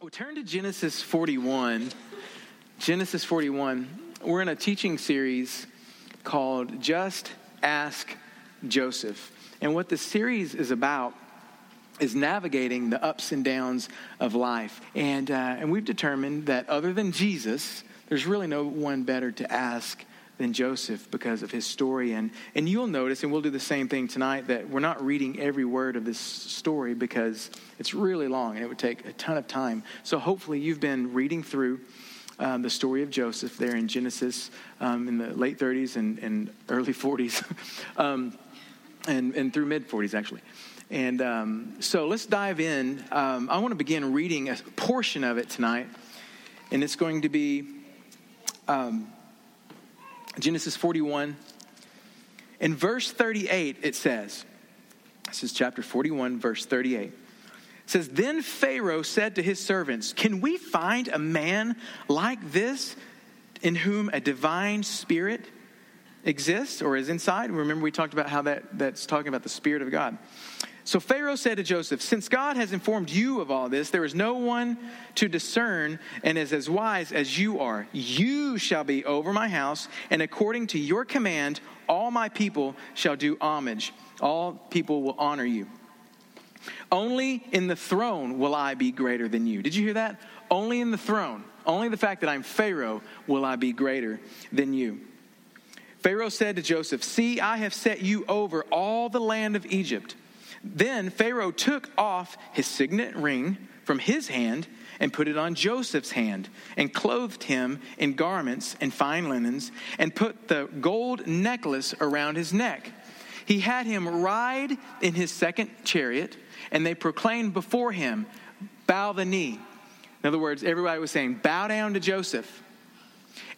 Well, turn to Genesis 41. Genesis 41. We're in a teaching series called Just Ask Joseph. And what the series is about is navigating the ups and downs of life. And, uh, and we've determined that other than Jesus, there's really no one better to ask than Joseph because of his story. And, and you'll notice, and we'll do the same thing tonight, that we're not reading every word of this story because it's really long and it would take a ton of time. So hopefully you've been reading through um, the story of Joseph there in Genesis um, in the late 30s and, and early 40s, um, and, and through mid 40s actually. And um, so let's dive in. Um, I want to begin reading a portion of it tonight, and it's going to be um, Genesis 41. In verse 38, it says, this is chapter 41, verse 38. It says, Then Pharaoh said to his servants, Can we find a man like this in whom a divine spirit exists or is inside? Remember, we talked about how that, that's talking about the Spirit of God. So Pharaoh said to Joseph, Since God has informed you of all this, there is no one to discern and is as wise as you are. You shall be over my house, and according to your command, all my people shall do homage. All people will honor you. Only in the throne will I be greater than you. Did you hear that? Only in the throne. Only the fact that I'm Pharaoh will I be greater than you. Pharaoh said to Joseph, See, I have set you over all the land of Egypt. Then Pharaoh took off his signet ring from his hand and put it on Joseph's hand and clothed him in garments and fine linens and put the gold necklace around his neck. He had him ride in his second chariot, and they proclaimed before him, Bow the knee. In other words, everybody was saying, Bow down to Joseph.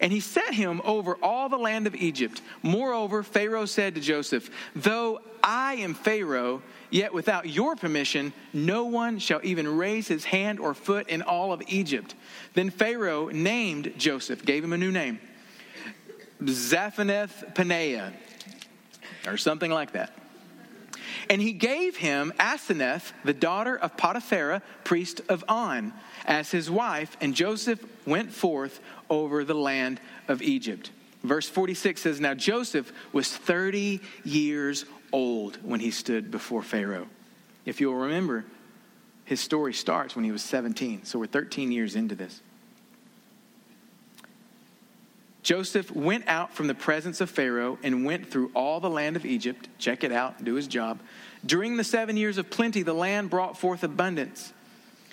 And he set him over all the land of Egypt. Moreover, Pharaoh said to Joseph, Though I am Pharaoh, Yet without your permission, no one shall even raise his hand or foot in all of Egypt. Then Pharaoh named Joseph, gave him a new name Zaphaneth Paneah, or something like that. And he gave him Aseneth, the daughter of Potiphera, priest of On, as his wife, and Joseph went forth over the land of Egypt. Verse 46 says, Now Joseph was 30 years old when he stood before Pharaoh. If you'll remember, his story starts when he was 17. So we're 13 years into this. Joseph went out from the presence of Pharaoh and went through all the land of Egypt. Check it out, do his job. During the seven years of plenty, the land brought forth abundance.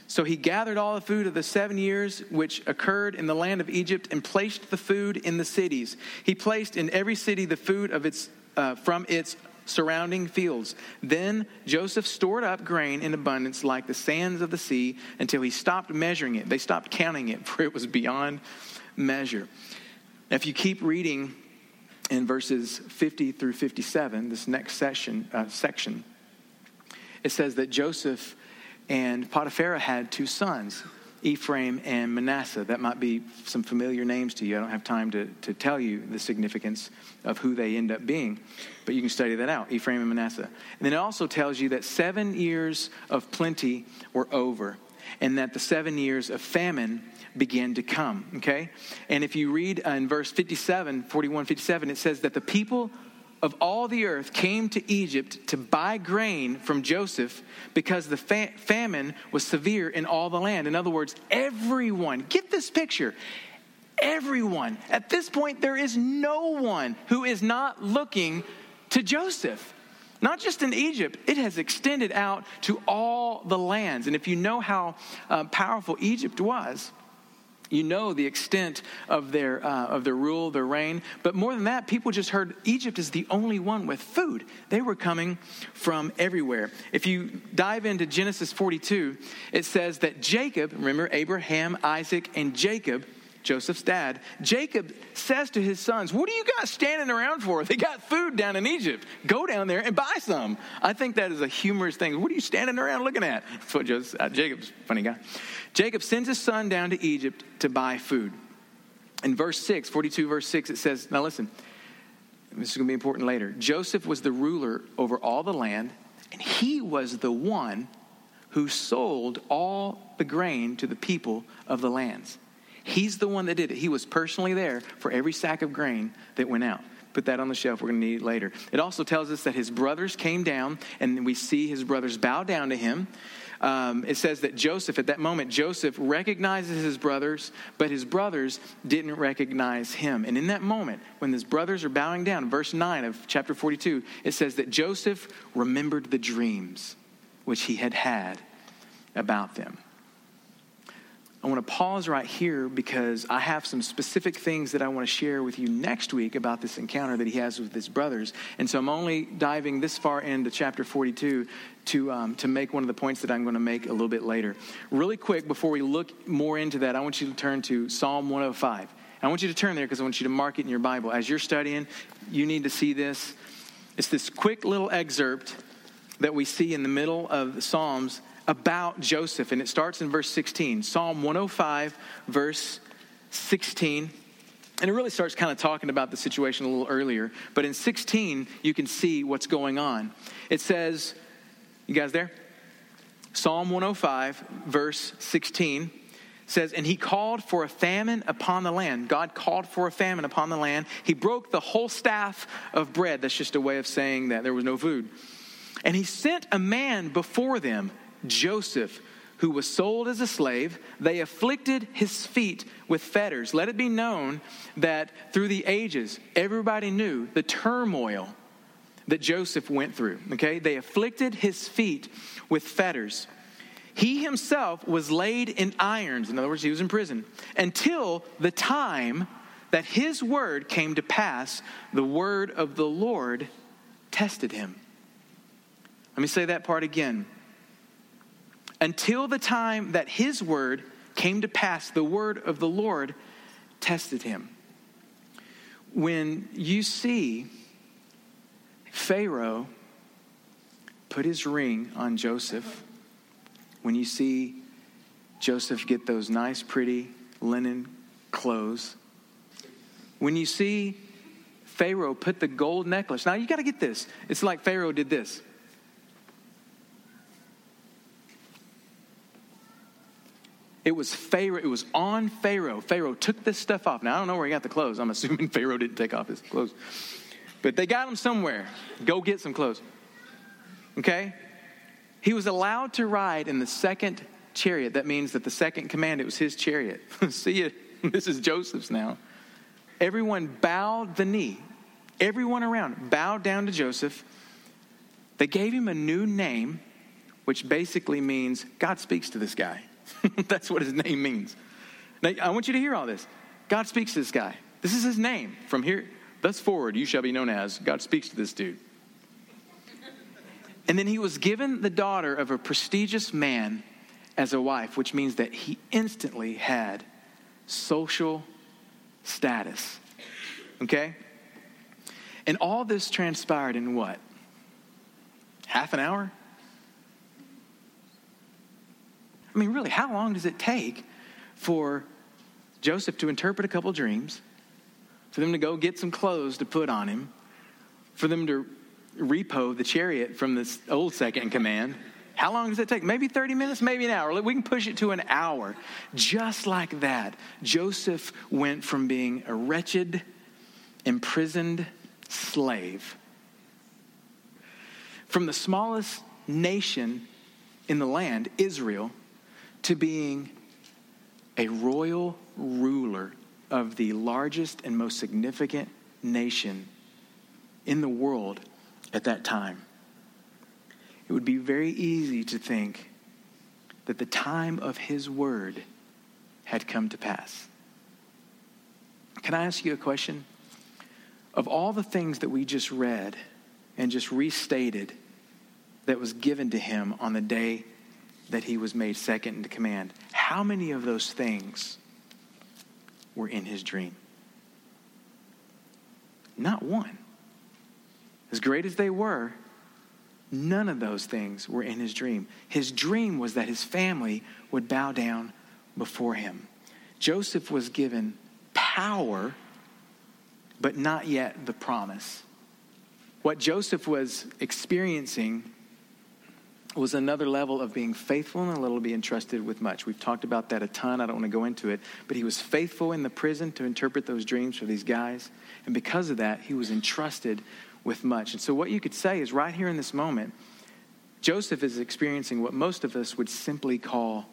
So he gathered all the food of the seven years which occurred in the land of Egypt and placed the food in the cities. He placed in every city the food of its, uh, from its surrounding fields. Then Joseph stored up grain in abundance like the sands of the sea until he stopped measuring it. They stopped counting it, for it was beyond measure. If you keep reading in verses 50 through 57, this next session, uh, section, it says that Joseph and Potiphera had two sons. Ephraim and Manasseh. That might be some familiar names to you. I don't have time to, to tell you the significance of who they end up being, but you can study that out Ephraim and Manasseh. And then it also tells you that seven years of plenty were over and that the seven years of famine began to come. Okay? And if you read in verse 57, 41, 57, it says that the people of all the earth came to Egypt to buy grain from Joseph because the fa- famine was severe in all the land. In other words, everyone, get this picture. Everyone, at this point, there is no one who is not looking to Joseph. Not just in Egypt, it has extended out to all the lands. And if you know how uh, powerful Egypt was, you know the extent of their, uh, of their rule, their reign. But more than that, people just heard Egypt is the only one with food. They were coming from everywhere. If you dive into Genesis 42, it says that Jacob, remember Abraham, Isaac, and Jacob, Joseph's dad, Jacob says to his sons, What are you guys standing around for? They got food down in Egypt. Go down there and buy some. I think that is a humorous thing. What are you standing around looking at? That's what Joseph, uh, Jacob's funny guy. Jacob sends his son down to Egypt to buy food. In verse 6, 42 verse 6, it says, Now listen, this is going to be important later. Joseph was the ruler over all the land, and he was the one who sold all the grain to the people of the lands. He's the one that did it. He was personally there for every sack of grain that went out. Put that on the shelf. We're going to need it later. It also tells us that his brothers came down, and we see his brothers bow down to him. Um, it says that Joseph, at that moment, Joseph recognizes his brothers, but his brothers didn't recognize him. And in that moment, when his brothers are bowing down, verse 9 of chapter 42, it says that Joseph remembered the dreams which he had had about them. I want to pause right here because I have some specific things that I want to share with you next week about this encounter that he has with his brothers. And so I'm only diving this far into chapter 42 to, um, to make one of the points that I'm going to make a little bit later. Really quick, before we look more into that, I want you to turn to Psalm 105. I want you to turn there because I want you to mark it in your Bible. As you're studying, you need to see this. It's this quick little excerpt that we see in the middle of the Psalms about Joseph, and it starts in verse 16. Psalm 105, verse 16. And it really starts kind of talking about the situation a little earlier. But in 16, you can see what's going on. It says, You guys there? Psalm 105, verse 16 says, And he called for a famine upon the land. God called for a famine upon the land. He broke the whole staff of bread. That's just a way of saying that there was no food. And he sent a man before them Joseph, who was sold as a slave. They afflicted his feet with fetters. Let it be known that through the ages, everybody knew the turmoil that Joseph went through. Okay? They afflicted his feet with fetters. He himself was laid in irons. In other words, he was in prison until the time that his word came to pass. The word of the Lord tested him. Let me say that part again until the time that his word came to pass, the word of the Lord tested him. When you see Pharaoh put his ring on Joseph, when you see Joseph get those nice, pretty linen clothes, when you see Pharaoh put the gold necklace, now you got to get this. It's like Pharaoh did this. It was Pharaoh. It was on Pharaoh. Pharaoh took this stuff off. Now I don't know where he got the clothes. I'm assuming Pharaoh didn't take off his clothes, but they got him somewhere. Go get some clothes. Okay. He was allowed to ride in the second chariot. That means that the second command it was his chariot. See. This is Joseph's now. Everyone bowed the knee. Everyone around bowed down to Joseph. They gave him a new name, which basically means God speaks to this guy. That's what his name means. Now, I want you to hear all this. God speaks to this guy. This is his name. From here, thus forward, you shall be known as. God speaks to this dude. And then he was given the daughter of a prestigious man as a wife, which means that he instantly had social status. Okay? And all this transpired in what? Half an hour? I mean, really, how long does it take for Joseph to interpret a couple dreams, for them to go get some clothes to put on him, for them to repo the chariot from this old second command? How long does it take? Maybe 30 minutes, maybe an hour. We can push it to an hour. Just like that, Joseph went from being a wretched, imprisoned slave, from the smallest nation in the land, Israel, to being a royal ruler of the largest and most significant nation in the world at that time. It would be very easy to think that the time of his word had come to pass. Can I ask you a question? Of all the things that we just read and just restated that was given to him on the day that he was made second in command. How many of those things were in his dream? Not one. As great as they were, none of those things were in his dream. His dream was that his family would bow down before him. Joseph was given power, but not yet the promise. What Joseph was experiencing was another level of being faithful and a little be entrusted with much. We've talked about that a ton. I don't want to go into it. But he was faithful in the prison to interpret those dreams for these guys. And because of that, he was entrusted with much. And so, what you could say is right here in this moment, Joseph is experiencing what most of us would simply call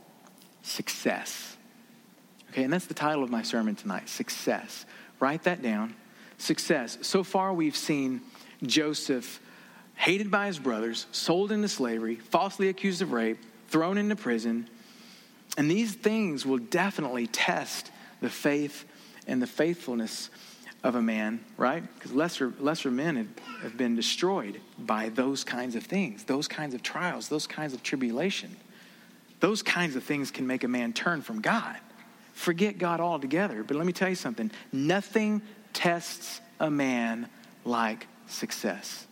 success. Okay, and that's the title of my sermon tonight success. Write that down. Success. So far, we've seen Joseph hated by his brothers, sold into slavery, falsely accused of rape, thrown into prison. And these things will definitely test the faith and the faithfulness of a man, right? Because lesser, lesser men have, have been destroyed by those kinds of things, those kinds of trials, those kinds of tribulation. Those kinds of things can make a man turn from God, forget God altogether. But let me tell you something nothing tests a man like success.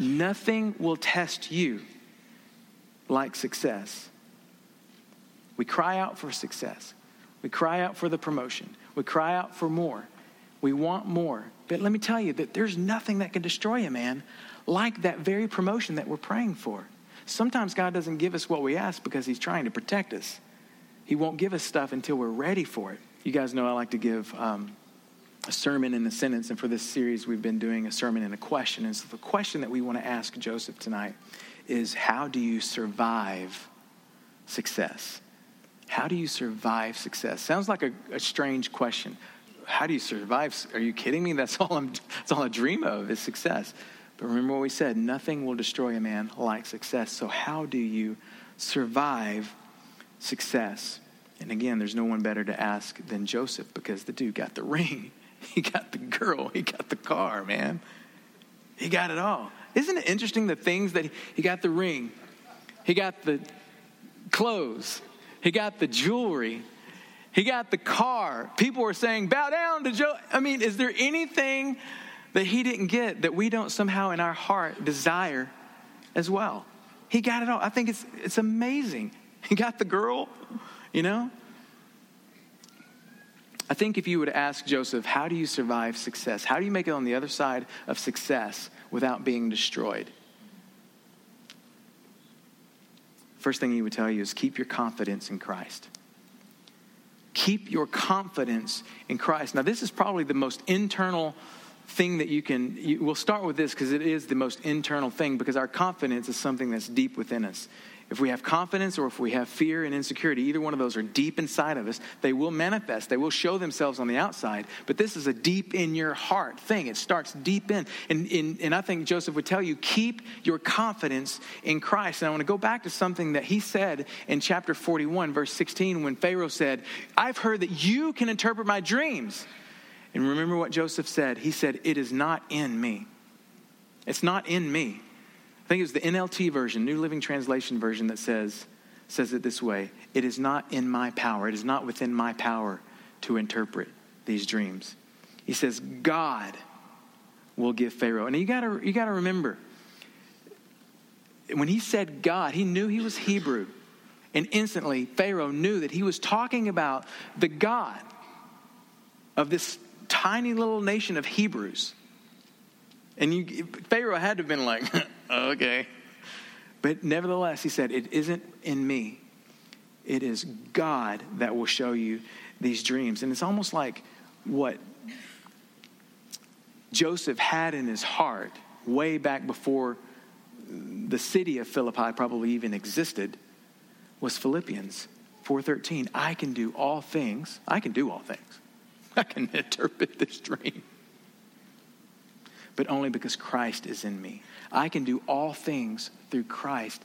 Nothing will test you like success. We cry out for success. We cry out for the promotion. We cry out for more. We want more. But let me tell you that there's nothing that can destroy a man like that very promotion that we're praying for. Sometimes God doesn't give us what we ask because He's trying to protect us. He won't give us stuff until we're ready for it. You guys know I like to give um, a sermon in a sentence, and for this series, we've been doing a sermon in a question. And so, the question that we want to ask Joseph tonight is How do you survive success? How do you survive success? Sounds like a, a strange question. How do you survive? Are you kidding me? That's all, I'm, that's all I dream of is success. But remember what we said nothing will destroy a man like success. So, how do you survive success? And again, there's no one better to ask than Joseph because the dude got the ring. He got the girl. He got the car, man. He got it all. Isn't it interesting the things that he, he got the ring, he got the clothes, he got the jewelry, he got the car. People were saying, bow down to Joe. I mean, is there anything that he didn't get that we don't somehow in our heart desire as well? He got it all. I think it's, it's amazing. He got the girl, you know? I think if you would ask Joseph, how do you survive success? How do you make it on the other side of success without being destroyed? First thing he would tell you is keep your confidence in Christ. Keep your confidence in Christ. Now, this is probably the most internal thing that you can. You, we'll start with this because it is the most internal thing because our confidence is something that's deep within us. If we have confidence or if we have fear and insecurity, either one of those are deep inside of us. They will manifest, they will show themselves on the outside, but this is a deep in your heart thing. It starts deep in. And, in, and I think Joseph would tell you keep your confidence in Christ. And I want to go back to something that he said in chapter 41, verse 16, when Pharaoh said, I've heard that you can interpret my dreams. And remember what Joseph said? He said, It is not in me. It's not in me think it was the NLT version, New Living Translation version, that says, says it this way It is not in my power, it is not within my power to interpret these dreams. He says, God will give Pharaoh. And you gotta, you gotta remember, when he said God, he knew he was Hebrew. And instantly, Pharaoh knew that he was talking about the God of this tiny little nation of Hebrews. And you, Pharaoh had to have been like, Oh, okay. But nevertheless, he said, It isn't in me. It is God that will show you these dreams. And it's almost like what Joseph had in his heart way back before the city of Philippi probably even existed was Philippians 4:13. I can do all things. I can do all things. I can interpret this dream. But only because Christ is in me. I can do all things through Christ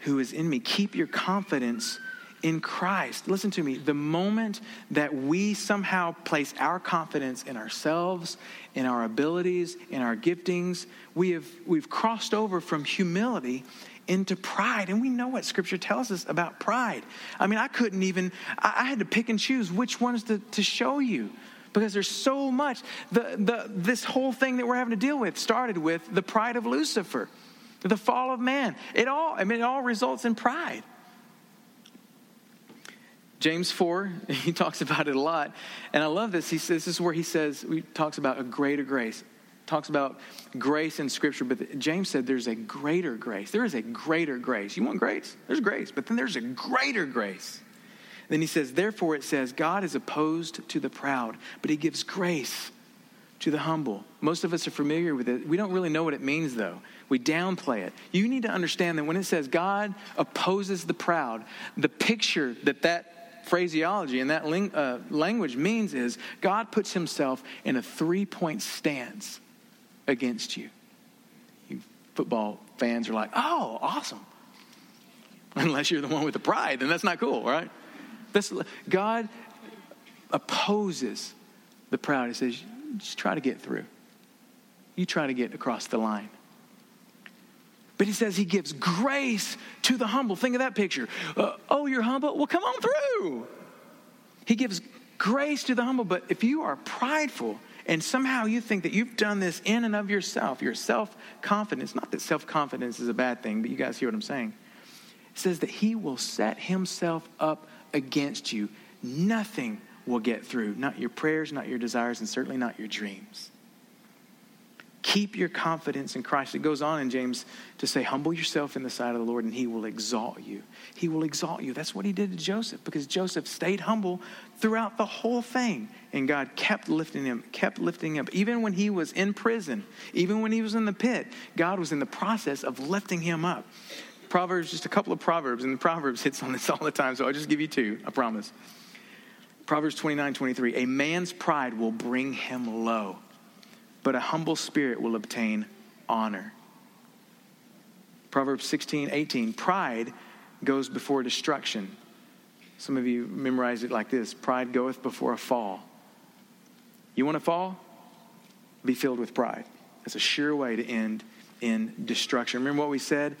who is in me. Keep your confidence in Christ. Listen to me. The moment that we somehow place our confidence in ourselves, in our abilities, in our giftings, we have we've crossed over from humility into pride. And we know what scripture tells us about pride. I mean, I couldn't even, I, I had to pick and choose which ones to, to show you because there's so much. The, the, this whole thing that we're having to deal with started with the pride of Lucifer, the fall of man. It all, I mean, it all results in pride. James 4, he talks about it a lot. And I love this. He says, this is where he says, he talks about a greater grace talks about grace in Scripture, but James said there's a greater grace. There is a greater grace. You want grace? There's grace, but then there's a greater grace. Then he says, therefore, it says, God is opposed to the proud, but he gives grace to the humble. Most of us are familiar with it. We don't really know what it means, though. We downplay it. You need to understand that when it says God opposes the proud, the picture that that phraseology and that ling- uh, language means is God puts himself in a three point stance against you. You football fans are like, oh, awesome. Unless you're the one with the pride, then that's not cool, right? God opposes the proud. He says, just try to get through. You try to get across the line. But he says he gives grace to the humble. Think of that picture. Uh, oh, you're humble? Well, come on through. He gives grace to the humble. But if you are prideful and somehow you think that you've done this in and of yourself, your self confidence, not that self confidence is a bad thing, but you guys hear what I'm saying. It says that he will set himself up against you. Nothing will get through. Not your prayers, not your desires, and certainly not your dreams. Keep your confidence in Christ. It goes on in James to say, Humble yourself in the sight of the Lord, and he will exalt you. He will exalt you. That's what he did to Joseph because Joseph stayed humble throughout the whole thing. And God kept lifting him, kept lifting him. Even when he was in prison, even when he was in the pit, God was in the process of lifting him up. Proverbs, just a couple of Proverbs, and the Proverbs hits on this all the time, so I'll just give you two, I promise. Proverbs 29 23. A man's pride will bring him low, but a humble spirit will obtain honor. Proverbs 16 18. Pride goes before destruction. Some of you memorize it like this Pride goeth before a fall. You want to fall? Be filled with pride. That's a sure way to end in destruction. Remember what we said?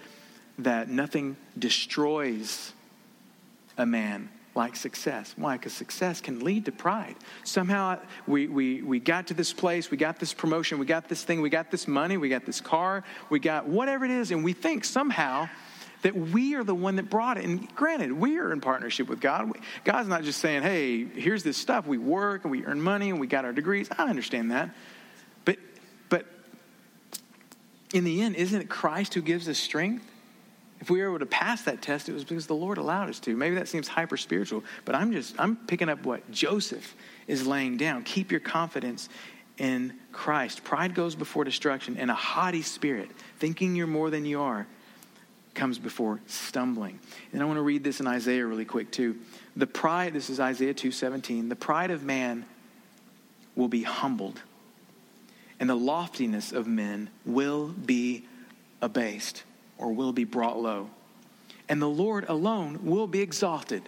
That nothing destroys a man like success. Why? Because success can lead to pride. Somehow we, we, we got to this place, we got this promotion, we got this thing, we got this money, we got this car, we got whatever it is, and we think somehow that we are the one that brought it. And granted, we are in partnership with God. God's not just saying, hey, here's this stuff. We work and we earn money and we got our degrees. I understand that. But, but in the end, isn't it Christ who gives us strength? If we were able to pass that test, it was because the Lord allowed us to. Maybe that seems hyper spiritual, but I'm just, I'm picking up what Joseph is laying down. Keep your confidence in Christ. Pride goes before destruction, and a haughty spirit, thinking you're more than you are, comes before stumbling. And I want to read this in Isaiah really quick too. The pride, this is Isaiah 2:17, the pride of man will be humbled, and the loftiness of men will be abased or will be brought low. And the Lord alone will be exalted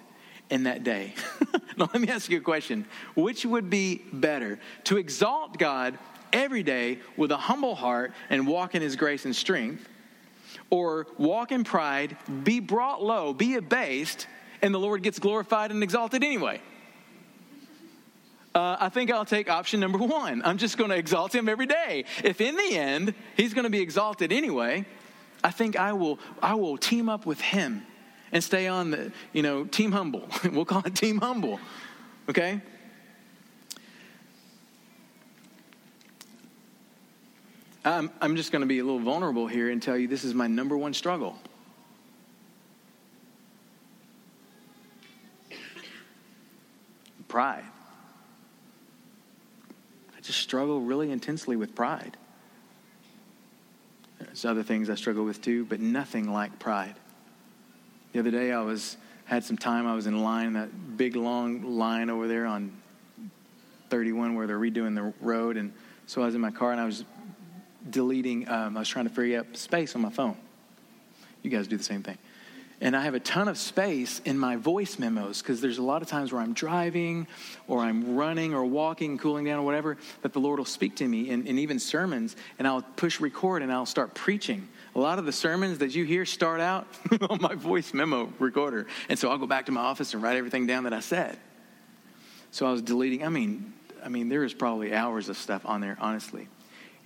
in that day. now, let me ask you a question. Which would be better? To exalt God every day with a humble heart and walk in his grace and strength, or walk in pride, be brought low, be abased, and the Lord gets glorified and exalted anyway? Uh, I think I'll take option number one. I'm just going to exalt him every day. If in the end he's going to be exalted anyway, I think I will, I will team up with him and stay on the, you know, Team Humble. we'll call it Team Humble. Okay? I'm, I'm just going to be a little vulnerable here and tell you this is my number one struggle. Pride. I just struggle really intensely with pride. There's other things I struggle with too, but nothing like pride. The other day I was had some time. I was in line, that big long line over there on 31 where they're redoing the road, and so I was in my car and I was deleting. Um, I was trying to free up space on my phone. You guys do the same thing. And I have a ton of space in my voice memos because there's a lot of times where I'm driving or I'm running or walking, cooling down or whatever, that the Lord will speak to me, and, even sermons, and I'll push record and I'll start preaching. A lot of the sermons that you hear start out on my voice memo recorder. And so I'll go back to my office and write everything down that I said. So I was deleting, I mean, I mean, there is probably hours of stuff on there, honestly.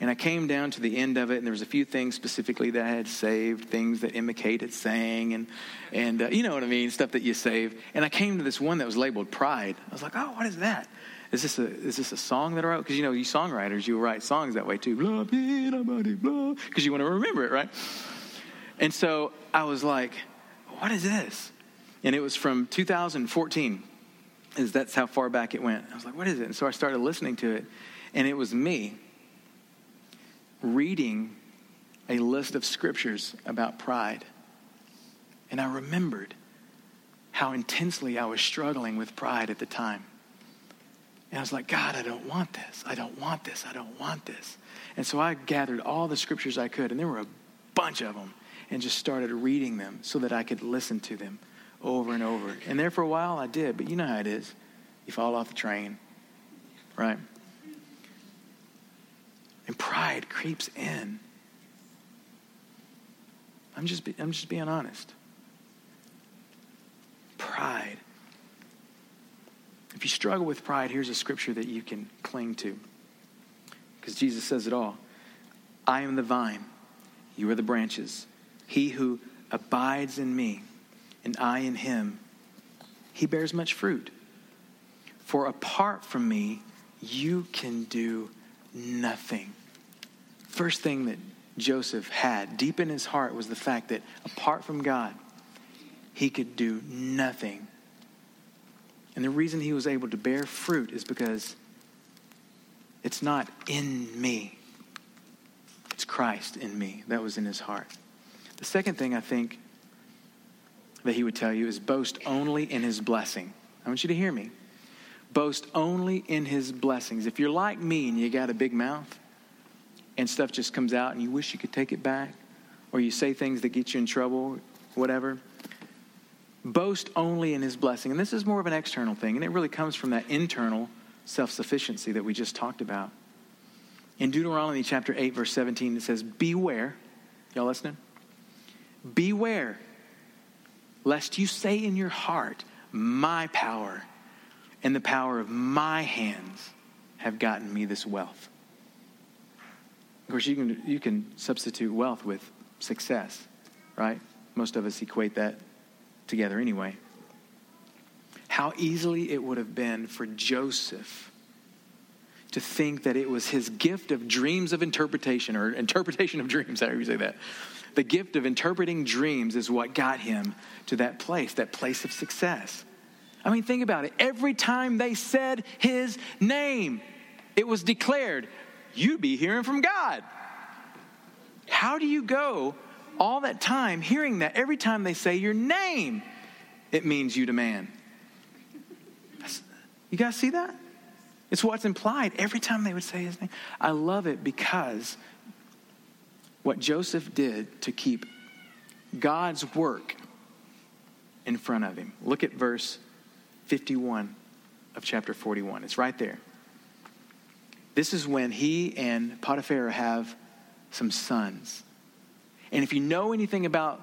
And I came down to the end of it, and there was a few things specifically that I had saved, things that imitated saying, and and uh, you know what I mean, stuff that you save. And I came to this one that was labeled pride. I was like, oh, what is that? is this a, is this a song that I wrote? Because, you know, you songwriters, you write songs that way too. Blah, blah, because you want to remember it, right? And so I was like, what is this? And it was from 2014. Is that's how far back it went. I was like, what is it? And so I started listening to it, and it was me reading a list of scriptures about pride. And I remembered how intensely I was struggling with pride at the time. And I was like, God, I don't want this. I don't want this. I don't want this. And so I gathered all the scriptures I could, and there were a bunch of them, and just started reading them so that I could listen to them over and over. And there for a while I did, but you know how it is. You fall off the train, right? And pride creeps in. I'm just, I'm just being honest. Pride if you struggle with pride, here's a scripture that you can cling to. Because Jesus says it all I am the vine, you are the branches. He who abides in me, and I in him, he bears much fruit. For apart from me, you can do nothing. First thing that Joseph had deep in his heart was the fact that apart from God, he could do nothing. And the reason he was able to bear fruit is because it's not in me, it's Christ in me. That was in his heart. The second thing I think that he would tell you is boast only in his blessing. I want you to hear me. Boast only in his blessings. If you're like me and you got a big mouth and stuff just comes out and you wish you could take it back, or you say things that get you in trouble, whatever, boast only in his blessing. And this is more of an external thing, and it really comes from that internal self sufficiency that we just talked about. In Deuteronomy chapter 8, verse 17, it says, Beware. Y'all listening? Beware, lest you say in your heart, My power and the power of my hands have gotten me this wealth. Of course, you can, you can substitute wealth with success, right? Most of us equate that together anyway. How easily it would have been for Joseph to think that it was his gift of dreams of interpretation or interpretation of dreams, however you say that. The gift of interpreting dreams is what got him to that place, that place of success. I mean, think about it. Every time they said his name, it was declared, you'd be hearing from God. How do you go all that time hearing that every time they say your name, it means you demand. You guys see that? It's what's implied every time they would say his name. I love it because what Joseph did to keep God's work in front of him. Look at verse 51 of chapter 41. It's right there. This is when he and Potiphar have some sons. And if you know anything about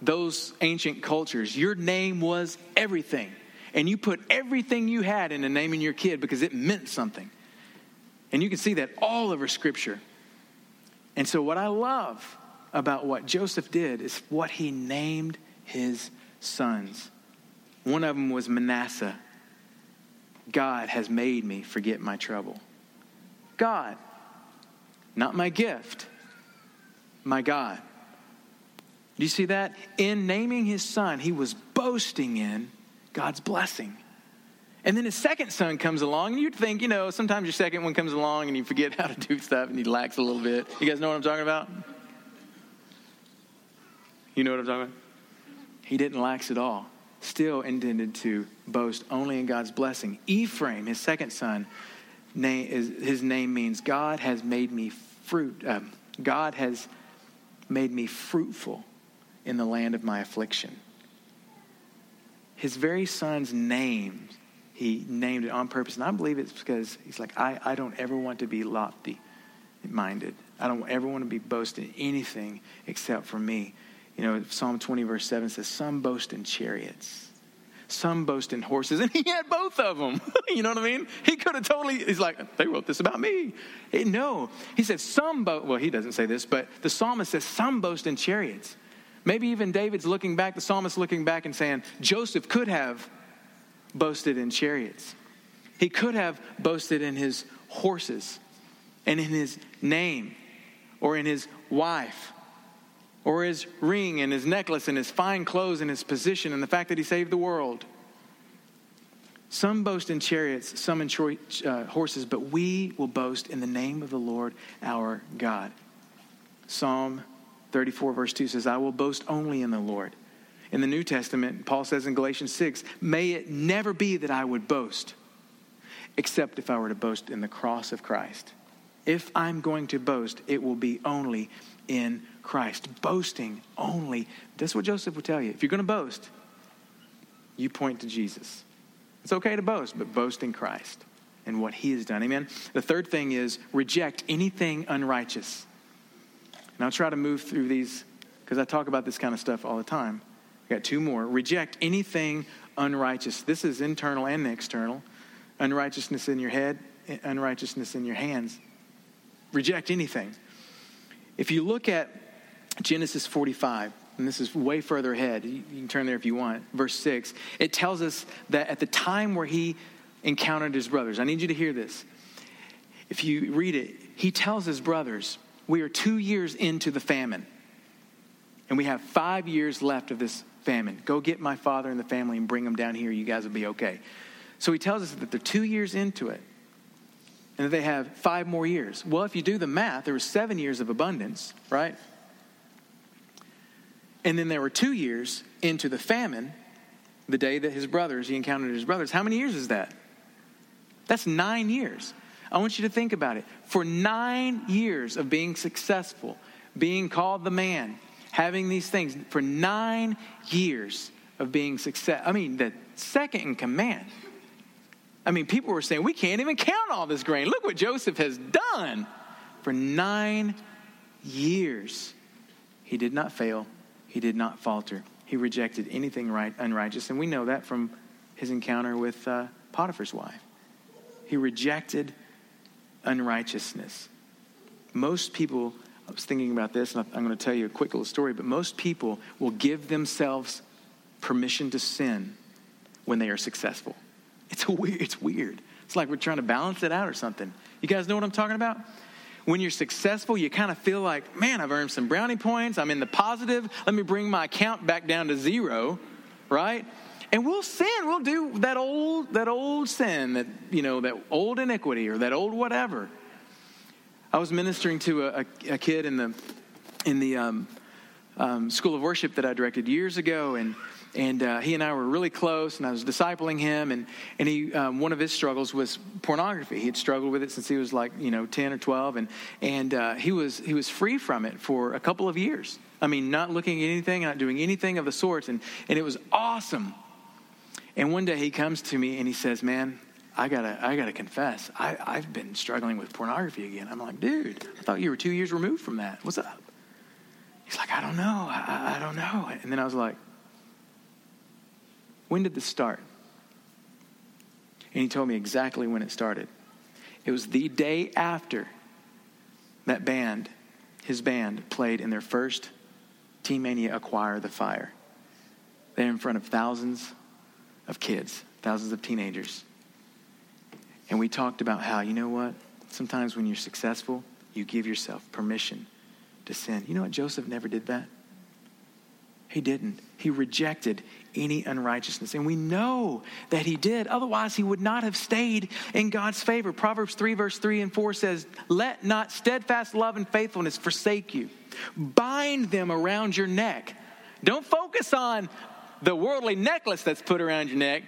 those ancient cultures, your name was everything. And you put everything you had into naming your kid because it meant something. And you can see that all over Scripture. And so, what I love about what Joseph did is what he named his sons. One of them was Manasseh. God has made me forget my trouble. God, not my gift, my God. Do you see that? In naming his son, he was boasting in God's blessing. And then his second son comes along, and you'd think, you know, sometimes your second one comes along and you forget how to do stuff and he lacks a little bit. You guys know what I'm talking about? You know what I'm talking about? He didn't lax at all. Still intended to boast only in God's blessing. Ephraim, his second son, name is, his name means God has made me fruit. Um, God has made me fruitful in the land of my affliction. His very son's name, he named it on purpose. And I believe it's because he's like, I, I don't ever want to be lofty minded. I don't ever want to be boasting anything except for me. You know, Psalm 20, verse 7 says, Some boast in chariots, some boast in horses, and he had both of them. you know what I mean? He could have totally, he's like, they wrote this about me. no, he said, Some boast, well, he doesn't say this, but the psalmist says, Some boast in chariots. Maybe even David's looking back, the psalmist looking back and saying, Joseph could have boasted in chariots. He could have boasted in his horses and in his name or in his wife or his ring and his necklace and his fine clothes and his position and the fact that he saved the world. Some boast in chariots, some in uh, horses, but we will boast in the name of the Lord our God. Psalm 34, verse 2 says, I will boast only in the Lord. In the New Testament, Paul says in Galatians 6, May it never be that I would boast, except if I were to boast in the cross of Christ. If I'm going to boast, it will be only in Christ. Boasting only. That's what Joseph would tell you. If you're going to boast, you point to Jesus. It's okay to boast, but boast in Christ and what he has done. Amen. The third thing is reject anything unrighteous. And I'll try to move through these because I talk about this kind of stuff all the time. I got two more. Reject anything unrighteous. This is internal and external. Unrighteousness in your head, unrighteousness in your hands. Reject anything. If you look at Genesis 45, and this is way further ahead, you can turn there if you want, verse 6, it tells us that at the time where he encountered his brothers, I need you to hear this. If you read it, he tells his brothers, We are two years into the famine, and we have five years left of this famine. Go get my father and the family and bring them down here. You guys will be okay. So he tells us that they're two years into it and that they have five more years. Well, if you do the math, there was seven years of abundance, right? And then there were two years into the famine, the day that his brothers, he encountered his brothers. How many years is that? That's nine years. I want you to think about it. For nine years of being successful, being called the man, having these things, for nine years of being success, I mean, the second in command. I mean, people were saying, we can't even count all this grain. Look what Joseph has done. For nine years, he did not fail, he did not falter. He rejected anything right, unrighteous. And we know that from his encounter with uh, Potiphar's wife. He rejected unrighteousness. Most people, I was thinking about this, and I'm going to tell you a quick little story, but most people will give themselves permission to sin when they are successful. It's, a weird, it's weird. It's like we're trying to balance it out or something. You guys know what I'm talking about? When you're successful, you kind of feel like, man, I've earned some brownie points. I'm in the positive. Let me bring my account back down to zero, right? And we'll sin. We'll do that old, that old sin, that, you know, that old iniquity or that old whatever. I was ministering to a, a, a kid in the, in the um, um, school of worship that I directed years ago, and and uh, he and I were really close, and I was discipling him. And, and he, um, one of his struggles was pornography. He had struggled with it since he was like, you know, 10 or 12, and, and uh, he, was, he was free from it for a couple of years. I mean, not looking at anything, not doing anything of the sorts, and, and it was awesome. And one day he comes to me and he says, Man, I gotta, I gotta confess, I, I've been struggling with pornography again. I'm like, dude, I thought you were two years removed from that. What's up? He's like, I don't know. I, I don't know. And then I was like, when did this start? And he told me exactly when it started. It was the day after that band, his band, played in their first Teen Mania Acquire the Fire. They're in front of thousands of kids, thousands of teenagers. And we talked about how, you know what? Sometimes when you're successful, you give yourself permission to sin. You know what? Joseph never did that. He didn't. He rejected any unrighteousness. And we know that he did. Otherwise, he would not have stayed in God's favor. Proverbs 3, verse 3 and 4 says, Let not steadfast love and faithfulness forsake you. Bind them around your neck. Don't focus on the worldly necklace that's put around your neck.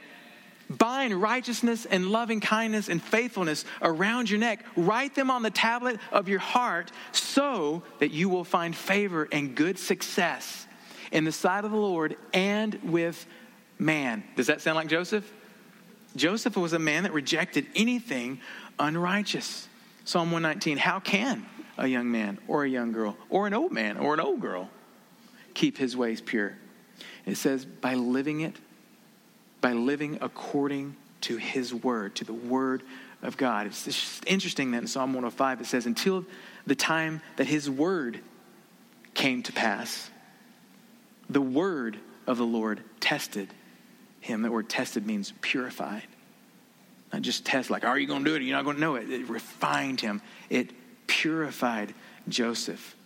Bind righteousness and loving kindness and faithfulness around your neck. Write them on the tablet of your heart so that you will find favor and good success in the sight of the Lord and with man. Does that sound like Joseph? Joseph was a man that rejected anything unrighteous. Psalm 119 How can a young man or a young girl or an old man or an old girl keep his ways pure? It says, by living it, by living according to his word, to the word of God. It's interesting that in Psalm 105 it says, until the time that his word came to pass, the word of the Lord tested him. That word tested means purified. Not just test, like, are you going to do it? You're not going to know it. It refined him, it purified Joseph.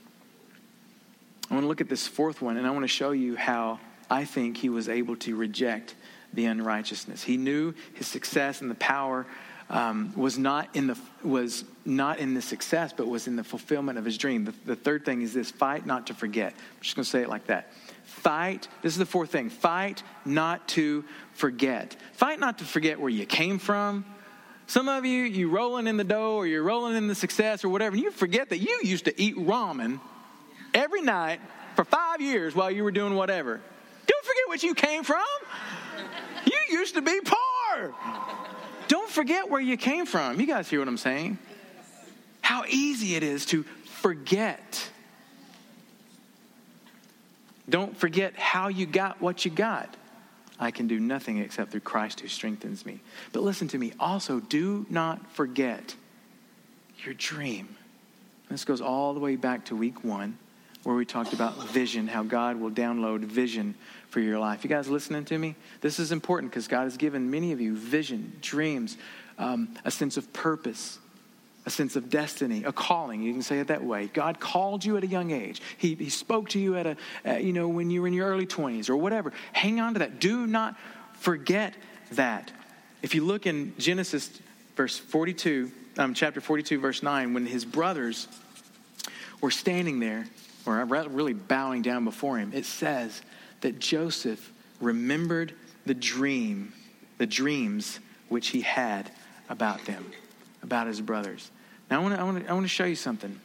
I want to look at this fourth one, and I want to show you how I think he was able to reject the unrighteousness. He knew his success and the power um, was not in the was not in the success, but was in the fulfillment of his dream. The, the third thing is this: fight not to forget. I'm just going to say it like that. Fight. This is the fourth thing. Fight not to forget. Fight not to forget where you came from. Some of you, you rolling in the dough, or you're rolling in the success, or whatever, and you forget that you used to eat ramen every night for five years while you were doing whatever. Don't forget what you came from. You used to be poor. Don't forget where you came from. You guys hear what I'm saying? How easy it is to forget. Don't forget how you got what you got. I can do nothing except through Christ who strengthens me. But listen to me. Also, do not forget your dream. This goes all the way back to week one, where we talked about vision, how God will download vision for your life. You guys listening to me? This is important because God has given many of you vision, dreams, um, a sense of purpose, a sense of destiny, a calling. You can say it that way. God called you at a young age. He, he spoke to you at a, uh, you know, when you were in your early 20s or whatever. Hang on to that. Do not forget that. If you look in Genesis verse 42, um, chapter 42, verse 9, when his brothers were standing there, or really bowing down before him, it says that Joseph remembered the dream, the dreams which he had about them, about his brothers. Now, I want to, I want to, I show you something.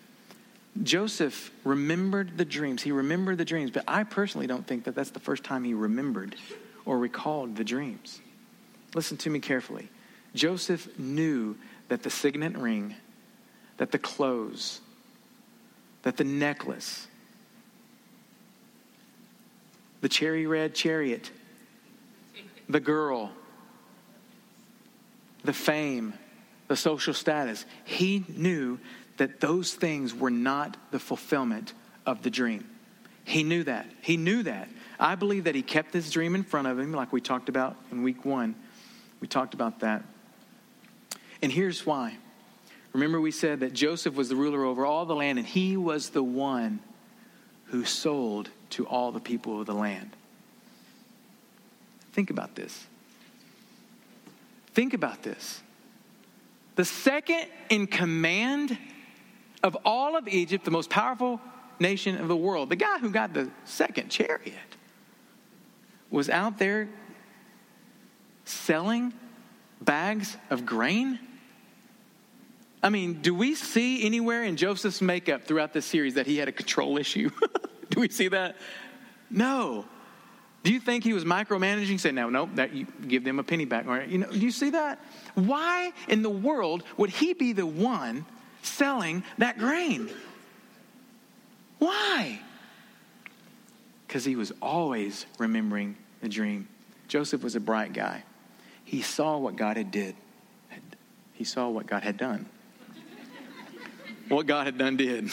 Joseph remembered the dreams. He remembered the dreams, but I personally don't think that that's the first time he remembered or recalled the dreams. Listen to me carefully. Joseph knew that the signet ring, that the clothes, that the necklace, the cherry red chariot, the girl, the fame, the social status. He knew that those things were not the fulfillment of the dream. He knew that. He knew that. I believe that he kept this dream in front of him, like we talked about in week one. We talked about that. And here's why. Remember, we said that Joseph was the ruler over all the land, and he was the one who sold to all the people of the land. Think about this. Think about this. The second in command of all of Egypt, the most powerful nation of the world, the guy who got the second chariot, was out there selling bags of grain. I mean, do we see anywhere in Joseph's makeup throughout this series that he had a control issue? Do we see that? No. Do you think he was micromanaging? Say, no, no, that you give them a penny back. You know, do you see that? Why in the world would he be the one selling that grain? Why? Because he was always remembering the dream. Joseph was a bright guy. He saw what God had did. He saw what God had done. what God had done did.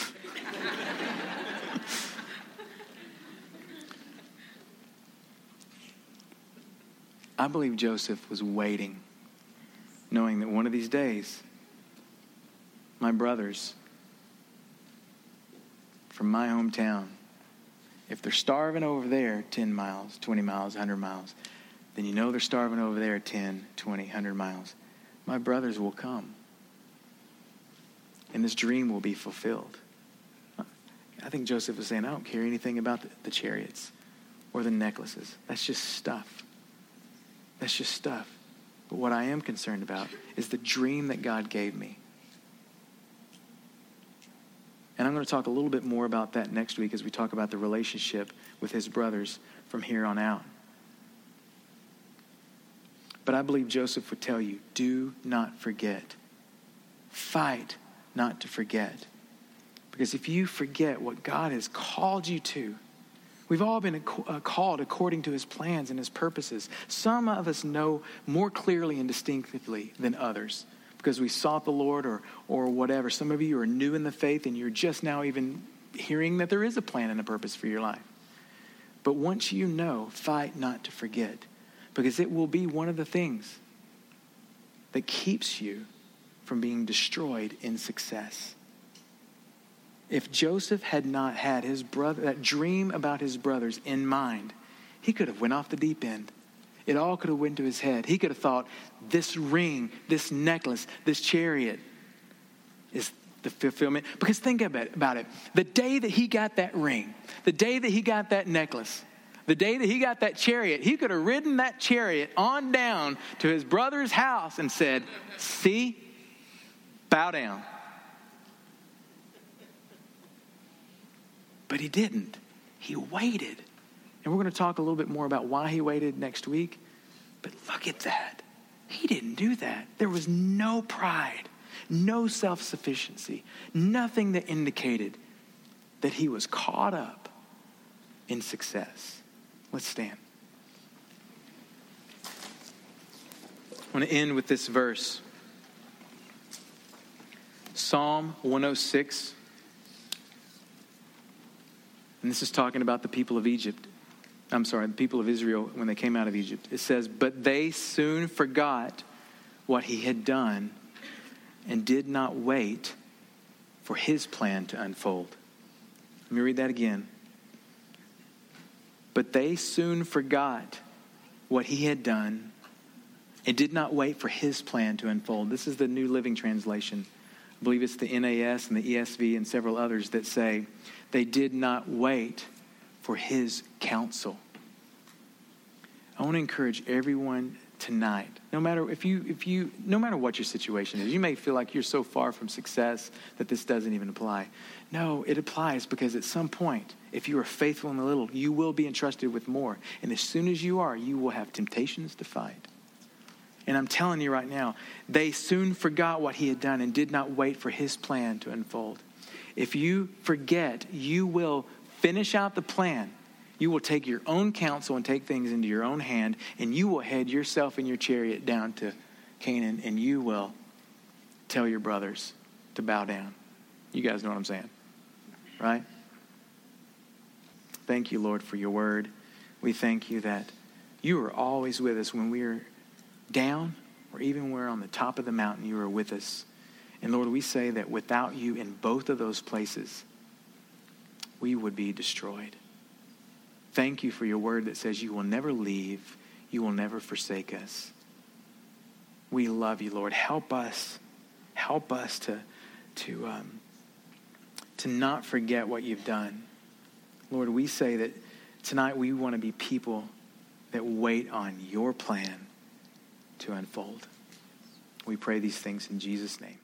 I believe Joseph was waiting, knowing that one of these days, my brothers from my hometown, if they're starving over there 10 miles, 20 miles, 100 miles, then you know they're starving over there 10, 20, 100 miles. My brothers will come. And this dream will be fulfilled. I think Joseph was saying, I don't care anything about the, the chariots or the necklaces. That's just stuff. That's just stuff. But what I am concerned about is the dream that God gave me. And I'm going to talk a little bit more about that next week as we talk about the relationship with his brothers from here on out. But I believe Joseph would tell you do not forget. Fight not to forget. Because if you forget what God has called you to, We've all been uh, called according to his plans and his purposes. Some of us know more clearly and distinctively than others because we sought the Lord or, or whatever. Some of you are new in the faith and you're just now even hearing that there is a plan and a purpose for your life. But once you know, fight not to forget because it will be one of the things that keeps you from being destroyed in success. If Joseph had not had his brother that dream about his brothers in mind, he could have went off the deep end. It all could have went to his head. He could have thought, this ring, this necklace, this chariot is the fulfillment. Because think about it. The day that he got that ring, the day that he got that necklace, the day that he got that chariot, he could have ridden that chariot on down to his brother's house and said, See, bow down. But he didn't. He waited. And we're going to talk a little bit more about why he waited next week. But look at that. He didn't do that. There was no pride, no self sufficiency, nothing that indicated that he was caught up in success. Let's stand. I want to end with this verse Psalm 106. And this is talking about the people of Egypt. I'm sorry, the people of Israel when they came out of Egypt. It says, But they soon forgot what he had done and did not wait for his plan to unfold. Let me read that again. But they soon forgot what he had done and did not wait for his plan to unfold. This is the New Living Translation. I believe it's the NAS and the ESV and several others that say they did not wait for his counsel. I want to encourage everyone tonight no matter if you if you no matter what your situation is you may feel like you're so far from success that this doesn't even apply no it applies because at some point if you are faithful in the little you will be entrusted with more and as soon as you are you will have temptations to fight and I'm telling you right now, they soon forgot what he had done and did not wait for his plan to unfold. If you forget, you will finish out the plan. You will take your own counsel and take things into your own hand, and you will head yourself and your chariot down to Canaan, and you will tell your brothers to bow down. You guys know what I'm saying, right? Thank you, Lord, for your word. We thank you that you are always with us when we are down or even when we're on the top of the mountain, you are with us. And Lord, we say that without you in both of those places, we would be destroyed. Thank you for your word that says you will never leave, you will never forsake us. We love you, Lord. Help us. Help us to, to, um, to not forget what you've done. Lord, we say that tonight we want to be people that wait on your plan to unfold. We pray these things in Jesus' name.